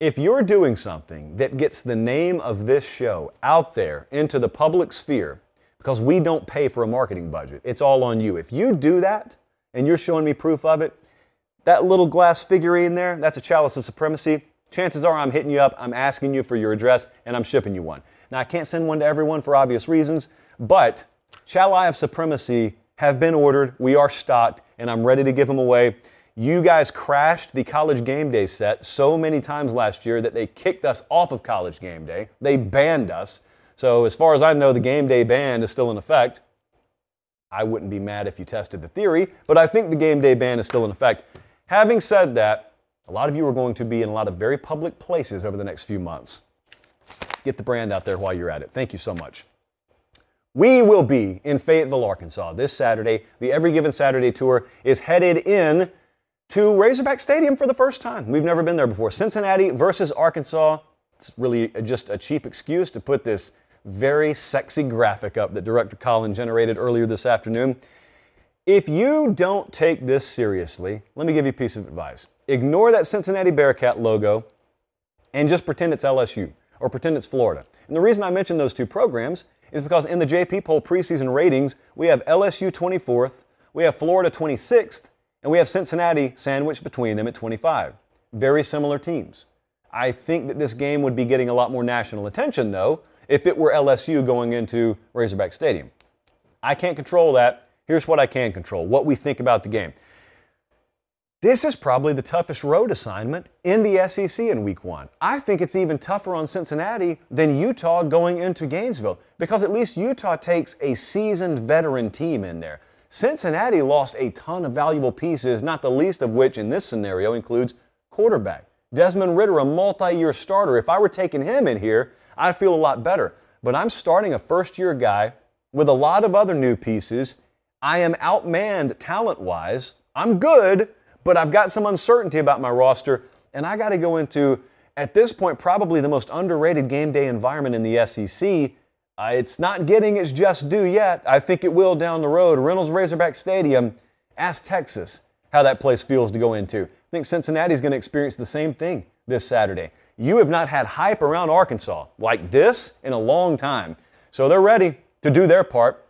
If you're doing something that gets the name of this show out there into the public sphere, because we don't pay for a marketing budget, it's all on you. If you do that and you're showing me proof of it, that little glass figurine there, that's a chalice of supremacy. Chances are I'm hitting you up, I'm asking you for your address, and I'm shipping you one. Now, I can't send one to everyone for obvious reasons, but chalice of supremacy have been ordered. We are stocked, and I'm ready to give them away. You guys crashed the college game day set so many times last year that they kicked us off of college game day. They banned us. So, as far as I know, the game day ban is still in effect. I wouldn't be mad if you tested the theory, but I think the game day ban is still in effect. Having said that, a lot of you are going to be in a lot of very public places over the next few months. Get the brand out there while you're at it. Thank you so much. We will be in Fayetteville, Arkansas this Saturday. The Every Given Saturday tour is headed in to Razorback Stadium for the first time. We've never been there before. Cincinnati versus Arkansas. It's really just a cheap excuse to put this very sexy graphic up that Director Colin generated earlier this afternoon. If you don't take this seriously, let me give you a piece of advice. Ignore that Cincinnati Bearcat logo and just pretend it's LSU or pretend it's Florida. And the reason I mention those two programs is because in the JP poll preseason ratings, we have LSU 24th, we have Florida 26th, and we have Cincinnati sandwiched between them at 25. Very similar teams. I think that this game would be getting a lot more national attention, though, if it were LSU going into Razorback Stadium. I can't control that. Here's what I can control what we think about the game. This is probably the toughest road assignment in the SEC in week one. I think it's even tougher on Cincinnati than Utah going into Gainesville because at least Utah takes a seasoned veteran team in there. Cincinnati lost a ton of valuable pieces, not the least of which in this scenario includes quarterback. Desmond Ridder, a multi year starter. If I were taking him in here, I'd feel a lot better. But I'm starting a first year guy with a lot of other new pieces. I am outmanned talent wise. I'm good, but I've got some uncertainty about my roster, and I got to go into, at this point, probably the most underrated game day environment in the SEC uh, it's not getting its just due yet. I think it will down the road. Reynolds Razorback Stadium. Ask Texas how that place feels to go into. I think Cincinnati's going to experience the same thing this Saturday. You have not had hype around Arkansas like this in a long time. So they're ready to do their part.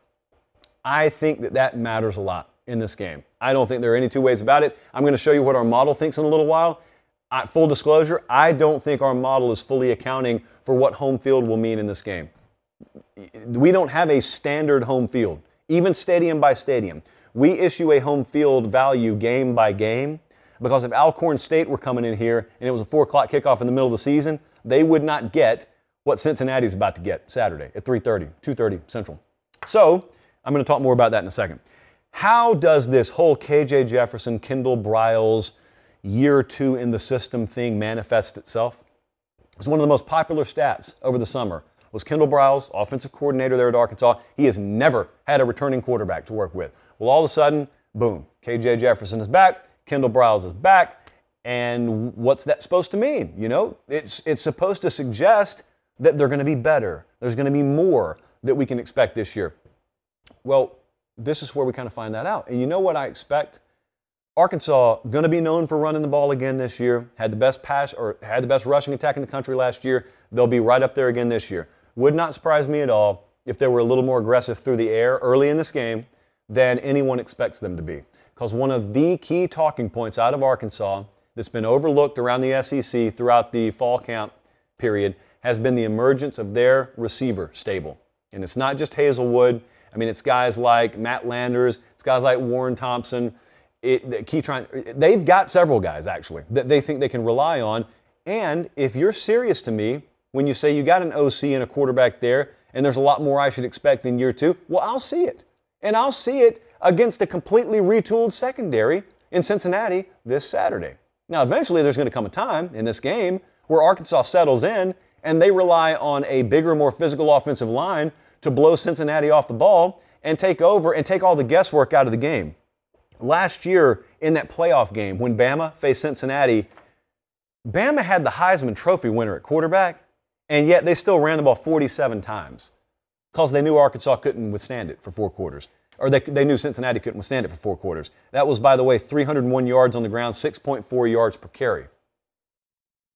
I think that that matters a lot in this game. I don't think there are any two ways about it. I'm going to show you what our model thinks in a little while. Uh, full disclosure, I don't think our model is fully accounting for what home field will mean in this game we don't have a standard home field, even stadium by stadium. We issue a home field value game by game because if Alcorn State were coming in here and it was a four o'clock kickoff in the middle of the season, they would not get what Cincinnati is about to get Saturday at 3:30, 2:30 Central. So I'm going to talk more about that in a second. How does this whole KJ Jefferson, Kendall Briles, year two in the system thing manifest itself? It's one of the most popular stats over the summer was Kendall Briles, offensive coordinator there at Arkansas. He has never had a returning quarterback to work with. Well, all of a sudden, boom, KJ Jefferson is back, Kendall Briles is back, and what's that supposed to mean? You know, it's it's supposed to suggest that they're going to be better. There's going to be more that we can expect this year. Well, this is where we kind of find that out. And you know what I expect? Arkansas going to be known for running the ball again this year. Had the best pass or had the best rushing attack in the country last year. They'll be right up there again this year. Would not surprise me at all if they were a little more aggressive through the air early in this game than anyone expects them to be. Because one of the key talking points out of Arkansas that's been overlooked around the SEC throughout the fall camp period has been the emergence of their receiver stable. And it's not just Haselwood. I mean, it's guys like Matt Landers, it's guys like Warren Thompson. It, trying, they've got several guys actually that they think they can rely on. And if you're serious to me when you say you got an OC and a quarterback there, and there's a lot more I should expect in year two, well, I'll see it. And I'll see it against a completely retooled secondary in Cincinnati this Saturday. Now, eventually, there's going to come a time in this game where Arkansas settles in and they rely on a bigger, more physical offensive line to blow Cincinnati off the ball and take over and take all the guesswork out of the game. Last year in that playoff game when Bama faced Cincinnati, Bama had the Heisman Trophy winner at quarterback, and yet they still ran the ball 47 times because they knew Arkansas couldn't withstand it for four quarters. Or they, they knew Cincinnati couldn't withstand it for four quarters. That was, by the way, 301 yards on the ground, 6.4 yards per carry.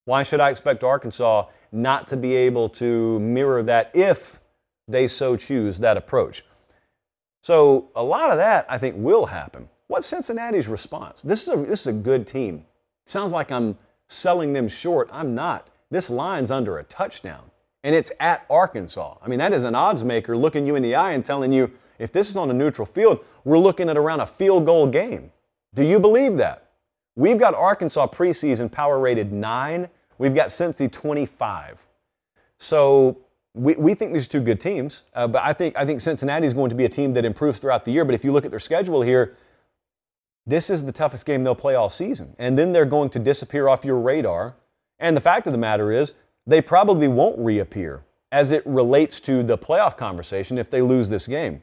Why should I expect Arkansas not to be able to mirror that if they so choose that approach? So, a lot of that I think will happen. What's Cincinnati's response? This is a, this is a good team. sounds like I'm selling them short. I'm not. This line's under a touchdown, and it's at Arkansas. I mean, that is an odds maker looking you in the eye and telling you if this is on a neutral field, we're looking at around a field goal game. Do you believe that? We've got Arkansas preseason power rated 9. We've got Cincy 25. So we, we think these are two good teams, uh, but I think, I think Cincinnati is going to be a team that improves throughout the year. But if you look at their schedule here, this is the toughest game they'll play all season. And then they're going to disappear off your radar. And the fact of the matter is, they probably won't reappear as it relates to the playoff conversation if they lose this game.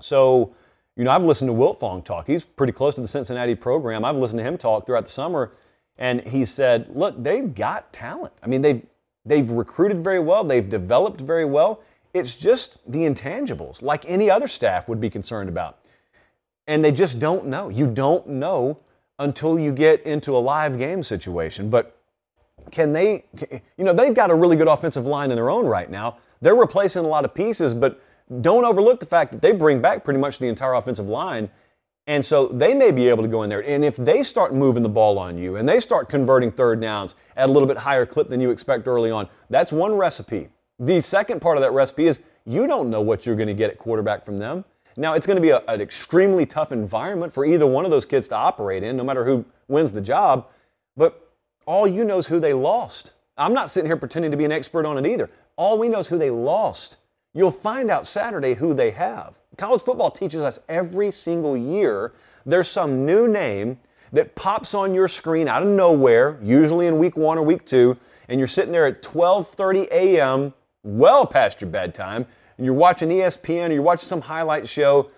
So, you know, I've listened to Wilt Fong talk. He's pretty close to the Cincinnati program. I've listened to him talk throughout the summer, and he said, look, they've got talent. I mean, they've, they've recruited very well, they've developed very well. It's just the intangibles, like any other staff would be concerned about and they just don't know. You don't know until you get into a live game situation. But can they, you know, they've got a really good offensive line in their own right now. They're replacing a lot of pieces, but don't overlook the fact that they bring back pretty much the entire offensive line. And so they may be able to go in there. And if they start moving the ball on you and they start converting third downs at a little bit higher clip than you expect early on, that's one recipe. The second part of that recipe is you don't know what you're going to get at quarterback from them. Now, it's going to be a, an extremely tough environment for either one of those kids to operate in, no matter who wins the job. But all you know is who they lost. I'm not sitting here pretending to be an expert on it either. All we know is who they lost. You'll find out Saturday who they have. College football teaches us every single year there's some new name that pops on your screen out of nowhere, usually in week one or week two, and you're sitting there at 12:30 a.m., well past your bedtime, and you're watching ESPN or you're watching some highlight show,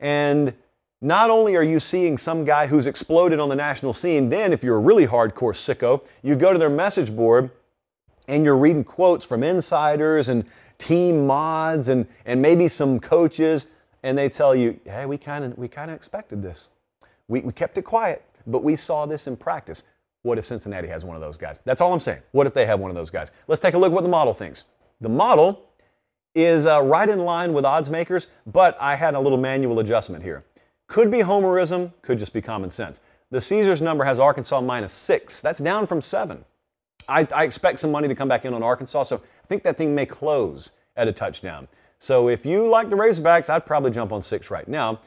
and not only are you seeing some guy who's exploded on the national scene, then if you're a really hardcore sicko, you go to their message board and you're reading quotes from insiders and team mods and, and maybe some coaches, and they tell you, hey, we kind of we kind of expected this. We, we kept it quiet, but we saw this in practice. What if Cincinnati has one of those guys? That's all I'm saying. What if they have one of those guys? Let's take a look at what the model thinks. The model is uh, right in line with odds makers, but I had a little manual adjustment here. Could be homerism, could just be common sense. The Caesars number has Arkansas minus six. That's down from seven. I, I, expect some money to come back in on Arkansas, so think that thing may close at a touchdown. So if you like the Razorbacks, I'd probably jump on six right now.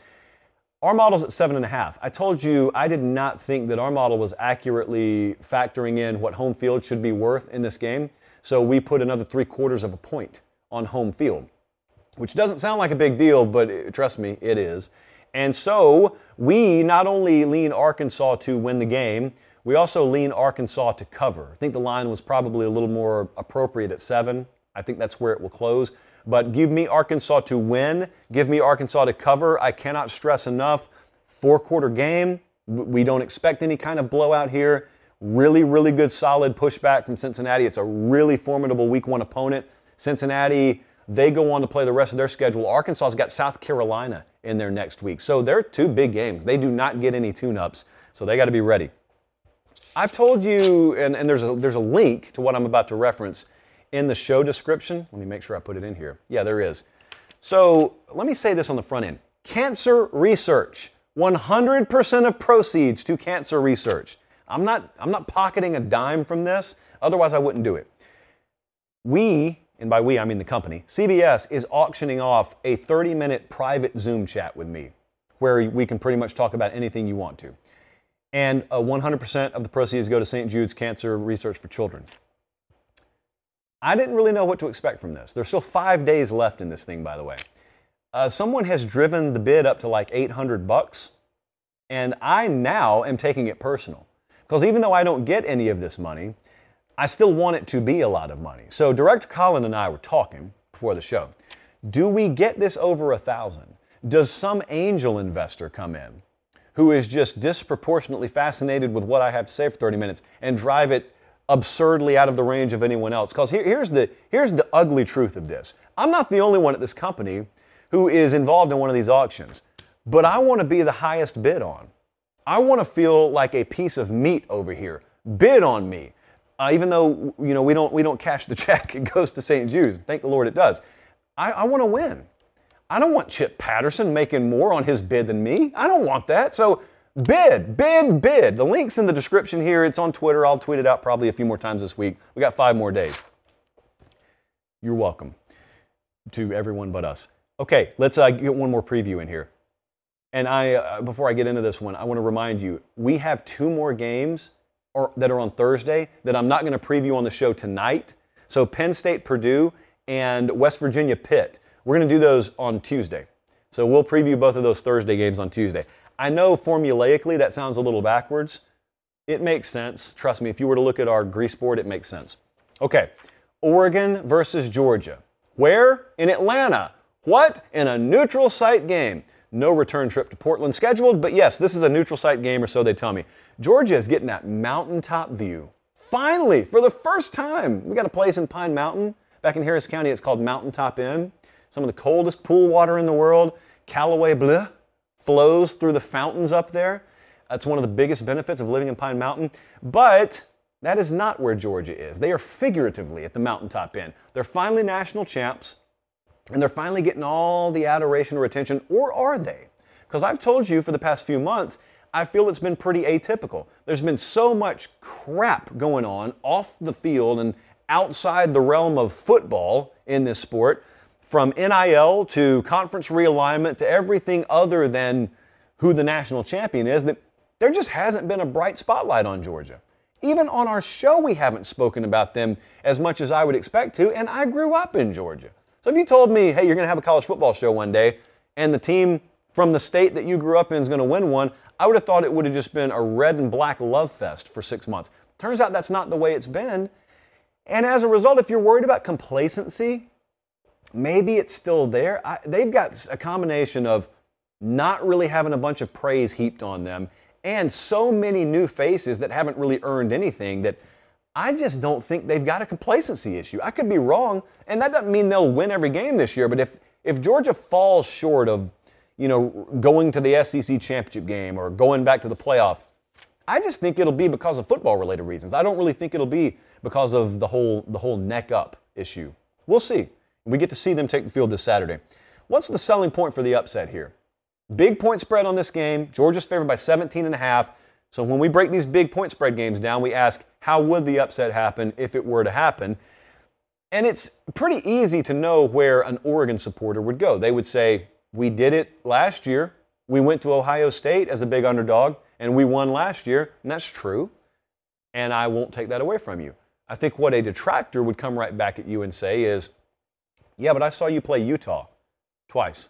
Our model's at seven and a half. I told you I did not think that our model was accurately factoring in what home field should be worth in this game, so we put another three quarters of a point on home field, which doesn't sound like a big deal, but it, trust me, it is. And so we not only lean Arkansas to win the game, we also lean Arkansas to cover. I think the line was probably a little more appropriate at seven. I think that's where it will close. But give me Arkansas to win. Give me Arkansas to cover. I cannot stress enough. Four quarter game. We don't expect any kind of blowout here. Really, really good, solid pushback from Cincinnati. It's a really formidable week one opponent. Cincinnati They go on to play the rest of their schedule. Arkansas's got South Carolina in their next week. So they're two big games. They do not get any tune ups, so they got to be ready. I've told you, and, and there's, a, there's a link to what I'm about to reference in the show description. Let me make sure I put it in here. Yeah, there is. So let me say this on the front end cancer research 100% of proceeds to cancer research. I'm not, I'm not pocketing a dime from this, otherwise, I wouldn't do it. We, and by we I mean the company, CBS is auctioning off a 30 minute private Zoom chat with me where we can pretty much talk about anything you want to. And 100% of the proceeds go to St. Jude's Cancer Research for Children. I didn't really know what to expect from this. There's still five days left in this thing, by the way. Uh, someone has driven the bid up to like 800 bucks, and I now am taking it personal. Because even though I don't get any of this money, I still want it to be a lot of money. So Director Colin and I were talking before the show. Do we get this over a thousand? Does some angel investor come in who is just disproportionately fascinated with what I have to say for 30 minutes and drive it absurdly out of the range of anyone else? Because here, here's, the, here's the ugly truth of this. I'm not the only one at this company who is involved in one of these auctions, but I want to be the highest bid on. I want to feel like a piece of meat over here. Bid on me. Uh, even though you know we don't we don't cash the <laughs> check, it goes to St. Jude's. Thank the Lord it does. I, I want to win. I don't want Chip Patterson making more on his bid than me. I don't want that. So bid, bid, bid. The link's in the description here. It's on Twitter. I'll tweet it out probably a few more times this week. We got five more days. You're welcome to everyone but us. Okay, let's uh, get one more preview in here. And I, uh, before I get into this one, I want to remind you we have two more games or, that are on Thursday that I'm not going to preview on the show tonight. So Penn State, Purdue, and West Virginia, Pitt. We're going to do those on Tuesday. So we'll preview both of those Thursday games on Tuesday. I know formulaically that sounds a little backwards. It makes sense. Trust me, if you were to look at our grease board, it makes sense. Okay, Oregon versus Georgia. Where? In Atlanta. What? In a neutral site game. No return trip to Portland scheduled, but yes, this is a neutral site game, or so they tell me. Georgia is getting that mountaintop view. Finally, for the first time, we got a place in Pine Mountain. Back in Harris County, it's called Mountaintop Inn. Some of the coldest pool water in the world. Callaway Blue flows through the fountains up there. That's one of the biggest benefits of living in Pine Mountain. But that is not where Georgia is. They are figuratively at the Mountaintop end. They're finally national champs. And they're finally getting all the adoration or attention, or are they? Because I've told you for the past few months, I feel it's been pretty atypical. There's been so much crap going on off the field and outside the realm of football in this sport, from NIL to conference realignment to everything other than who the national champion is, that there just hasn't been a bright spotlight on Georgia. Even on our show, we haven't spoken about them as much as I would expect to, and I grew up in Georgia. So if you told me, hey, you're going to have a college football show one day, and the team from the state that you grew up in is going to win one, I would have thought it would have just been a red and black love fest for six months. Turns out that's not the way it's been. And as a result, if you're worried about complacency, maybe it's still there. I, they've got a combination of not really having a bunch of praise heaped on them and so many new faces that haven't really earned anything that I just don't think they've got a complacency issue. I could be wrong, and that doesn't mean they'll win every game this year. But if if Georgia falls short of, you know, going to the SEC championship game or going back to the playoff, I just think it'll be because of football related reasons. I don't really think it'll be because of the whole the whole neck up issue. We'll see. We get to see them take the field this Saturday. What's the selling point for the upset here? Big point spread on this game. Georgia's favored by 17 and a half. So when we break these big point spread games down, we ask, how would the upset happen if it were to happen? And it's pretty easy to know where an Oregon supporter would go. They would say, We did it last year. We went to Ohio State as a big underdog, and we won last year. And that's true. And I won't take that away from you. I think what a detractor would come right back at you and say is, Yeah, but I saw you play Utah twice,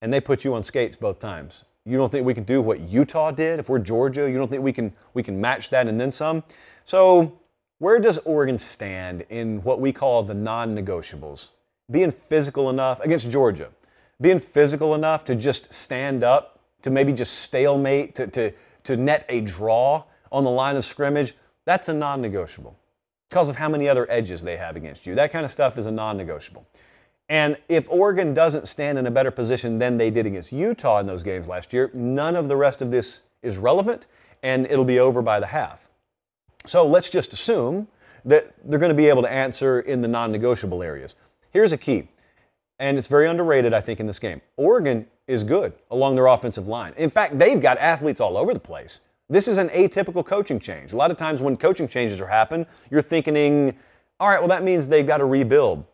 and they put you on skates both times. You don't think we can do what Utah did if we're Georgia? You don't think we can we can match that and then some? So, where does Oregon stand in what we call the non-negotiables? Being physical enough against Georgia, being physical enough to just stand up, to maybe just stalemate, to, to, to net a draw on the line of scrimmage, that's a non negotiable because of how many other edges they have against you. That kind of stuff is a non negotiable. And if Oregon doesn't stand in a better position than they did against Utah in those games last year, none of the rest of this is relevant and it'll be over by the half. So let's just assume that they're going to be able to answer in the non negotiable areas. Here's a key, and it's very underrated, I think, in this game. Oregon is good along their offensive line. In fact, they've got athletes all over the place. This is an atypical coaching change. A lot of times when coaching changes are happen, you're thinking, all right, well, that means they've got to rebuild.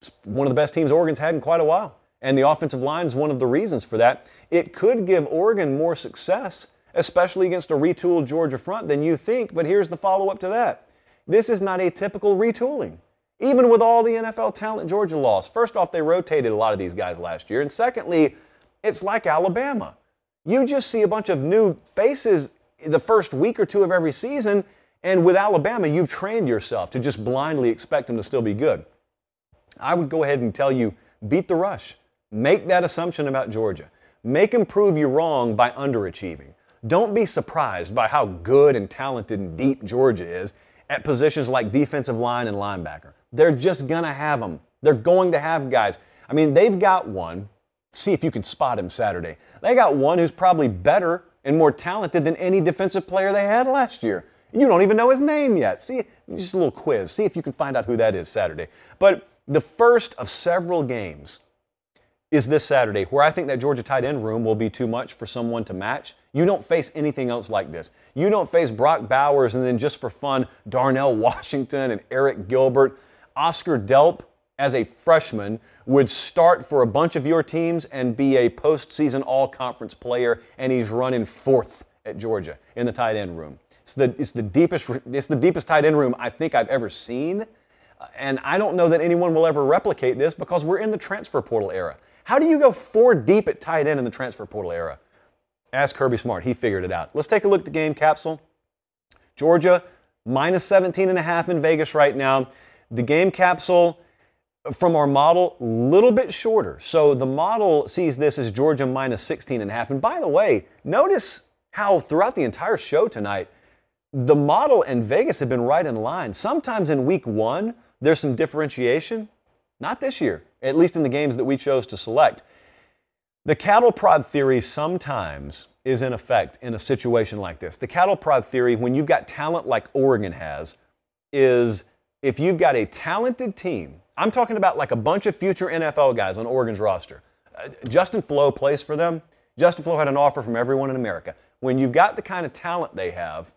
It's one of the best teams Oregon's had in quite a while. And the offensive line is one of the reasons for that. It could give Oregon more success, especially against a retooled Georgia front, than you think. But here's the follow up to that this is not a typical retooling. Even with all the NFL talent Georgia lost. First off, they rotated a lot of these guys last year. And secondly, it's like Alabama. You just see a bunch of new faces the first week or two of every season, and with Alabama, you've trained yourself to just blindly expect them to still be good. I would go ahead and tell you beat the rush. Make that assumption about Georgia. Make them prove you wrong by underachieving. Don't be surprised by how good and talented and deep Georgia is at positions like defensive line and linebacker. They're just going to have them. They're going to have guys. I mean, they've got one. See if you can spot him Saturday. They got one who's probably better and more talented than any defensive player they had last year. You don't even know his name yet. See, just a little quiz. See if you can find out who that is Saturday. But the first of several games is this Saturday, where I think that Georgia tight end room will be too much for someone to match. You don't face anything else like this. You don't face Brock Bowers and then just for fun, Darnell <laughs> Washington and Arik Gilbert. Oscar Delp, as a freshman, would start for a bunch of your teams and be a postseason all conference player, and he's running fourth at Georgia in the tight end room. It's the, it's the, deepest, it's the deepest tight end room I think I've ever seen. Uh, and I don't know that anyone will ever replicate this because we're in the transfer portal era. How do you go four deep at tight end in the transfer portal era? Ask Kirby Smart. He figured it out. Let's take a look at the game capsule. Georgia minus 17 and a half in Vegas right now. The game capsule from our model, a little bit shorter. So the model sees this as Georgia minus 16 and a half. And by the way, notice how throughout the entire show tonight, the model and Vegas have been right in line. Sometimes in week one, there's some differentiation. Not this year, at least in the games that we chose to select. The cattle prod theory sometimes is in effect in a situation like this. The cattle prod theory, when you've got talent like Oregon has, is if you've got a talented team, I'm talking about like a bunch of future NFL guys on Oregon's roster. Uh, Justin Flowe plays for them. Justin Flowe had an offer from everyone in America. When you've got the kind of talent they have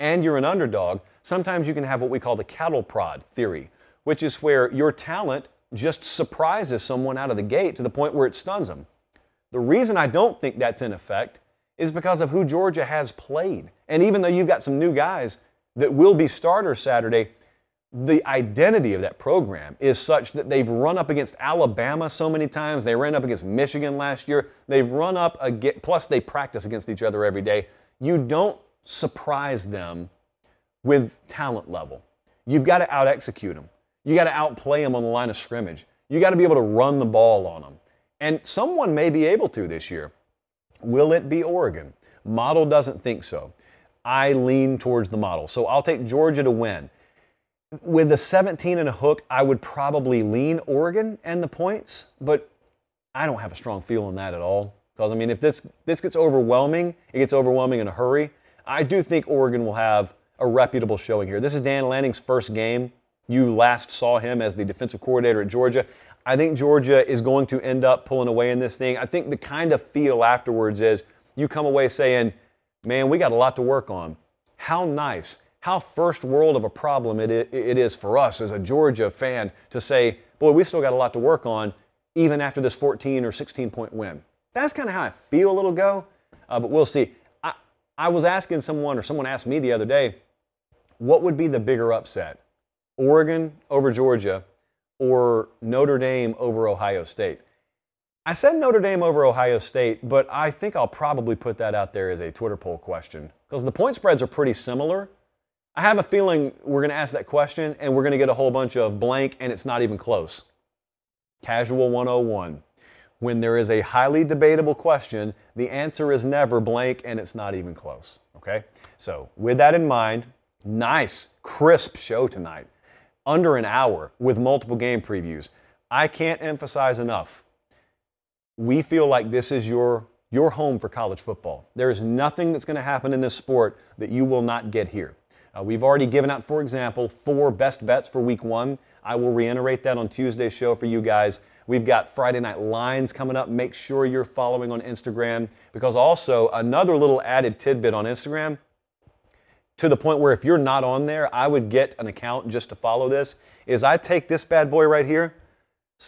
and you're an underdog, sometimes you can have what we call the cattle prod theory, which is where your talent just surprises someone out of the gate to the point where it stuns them. The reason I don't think that's in effect is because of who Georgia has played. And even though you've got some new guys that will be starters Saturday, the identity of that program is such that they've run up against Alabama so many times. They ran up against Michigan last year. They've run up against, plus they practice against each other every day. You don't surprise them with talent level. You've got to out execute them. You got to outplay them on the line of scrimmage. You got to be able to run the ball on them. And someone may be able to this year. Will it be Oregon? Model doesn't think so. I lean towards the model. So I'll take Georgia to win. With the 17 and a hook, I would probably lean Oregon and the points, but I don't have a strong feel on that at all. Because I mean, if this this gets overwhelming, it gets overwhelming in a hurry. I do think Oregon will have a reputable showing here. This is Dan Lanning's first game. You last saw him as the defensive coordinator at Georgia. I think Georgia is going to end up pulling away in this thing. I think the kind of feel afterwards is you come away saying, man, we got a lot to work on. How nice, how first world of a problem it is for us as a Georgia fan to say, boy, we've still got a lot to work on even after this 14 or 16 point win. That's kind of how I feel it'll go, uh, but we'll see. I, I was asking someone, or someone asked me the other day, what would be the bigger upset? Oregon over Georgia or Notre Dame over Ohio State? I said Notre Dame over Ohio State, but I think I'll probably put that out there as a Twitter poll question because the point spreads are pretty similar. I have a feeling we're going to ask that question and we're going to get a whole bunch of blank and it's not even close. Casual 101. When there is a highly debatable question, the answer is never blank and it's not even close. Okay? So, with that in mind, nice, crisp show tonight under an hour with multiple game previews. I can't emphasize enough. We feel like this is your, your home for college football. There is nothing that's going to happen in this sport that you will not get here. Uh, we've already given out, for example, four best bets for week one. I will reiterate that on Tuesday's show for you guys. We've got Friday Night Lines coming up. Make sure you're following on Instagram because also another little added tidbit on Instagram to the point where if you're not on there, I would get an account just to follow this. Is I take this bad boy right here,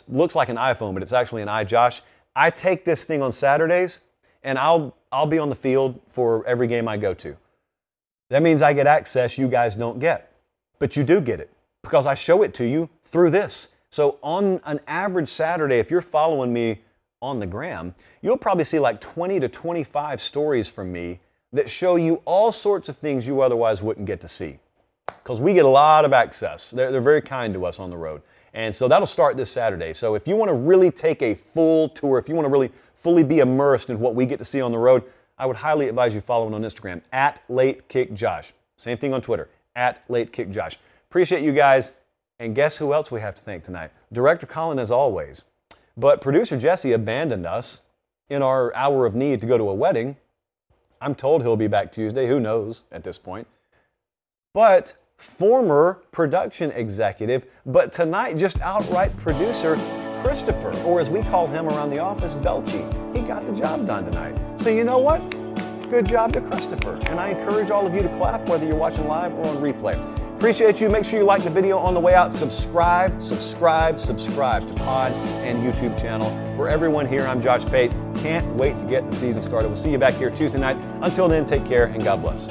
looks like an iPhone, but it's actually an iJosh. I take this thing on Saturdays and I'll I'll be on the field for every game I go to. That means I get access you guys don't get. But you do get it because I show it to you through this. So on an average Saturday, if you're following me on the gram, you'll probably see like 20 to 25 stories from me that show you all sorts of things you otherwise wouldn't get to see. Because we get a lot of access. They're, they're very kind to us on the road. And so that'll start this Saturday. So if you want to really take a full tour, if you want to really fully be immersed in what we get to see on the road, I would highly advise you following on Instagram at Late Kick Josh. Same thing on Twitter at Late Kick Josh. Appreciate you guys. And guess who else we have to thank tonight? Director Colin, as always. But producer Jesse abandoned us in our hour of need to go to a wedding. I'm told he'll be back Tuesday. Who knows at this point? But former production executive, but tonight just outright producer, Christopher, or as we call him around the office, Belchy. He got the job done tonight. So you know what? Good job to Christopher. And I encourage all of you to clap whether you're watching live or on replay. Appreciate you. Make sure you like the video on the way out. Subscribe, subscribe, subscribe to Pod and YouTube channel. For everyone here, I'm Josh Pate. Can't wait to get the season started. We'll see you back here Tuesday night. Until then, take care and God bless.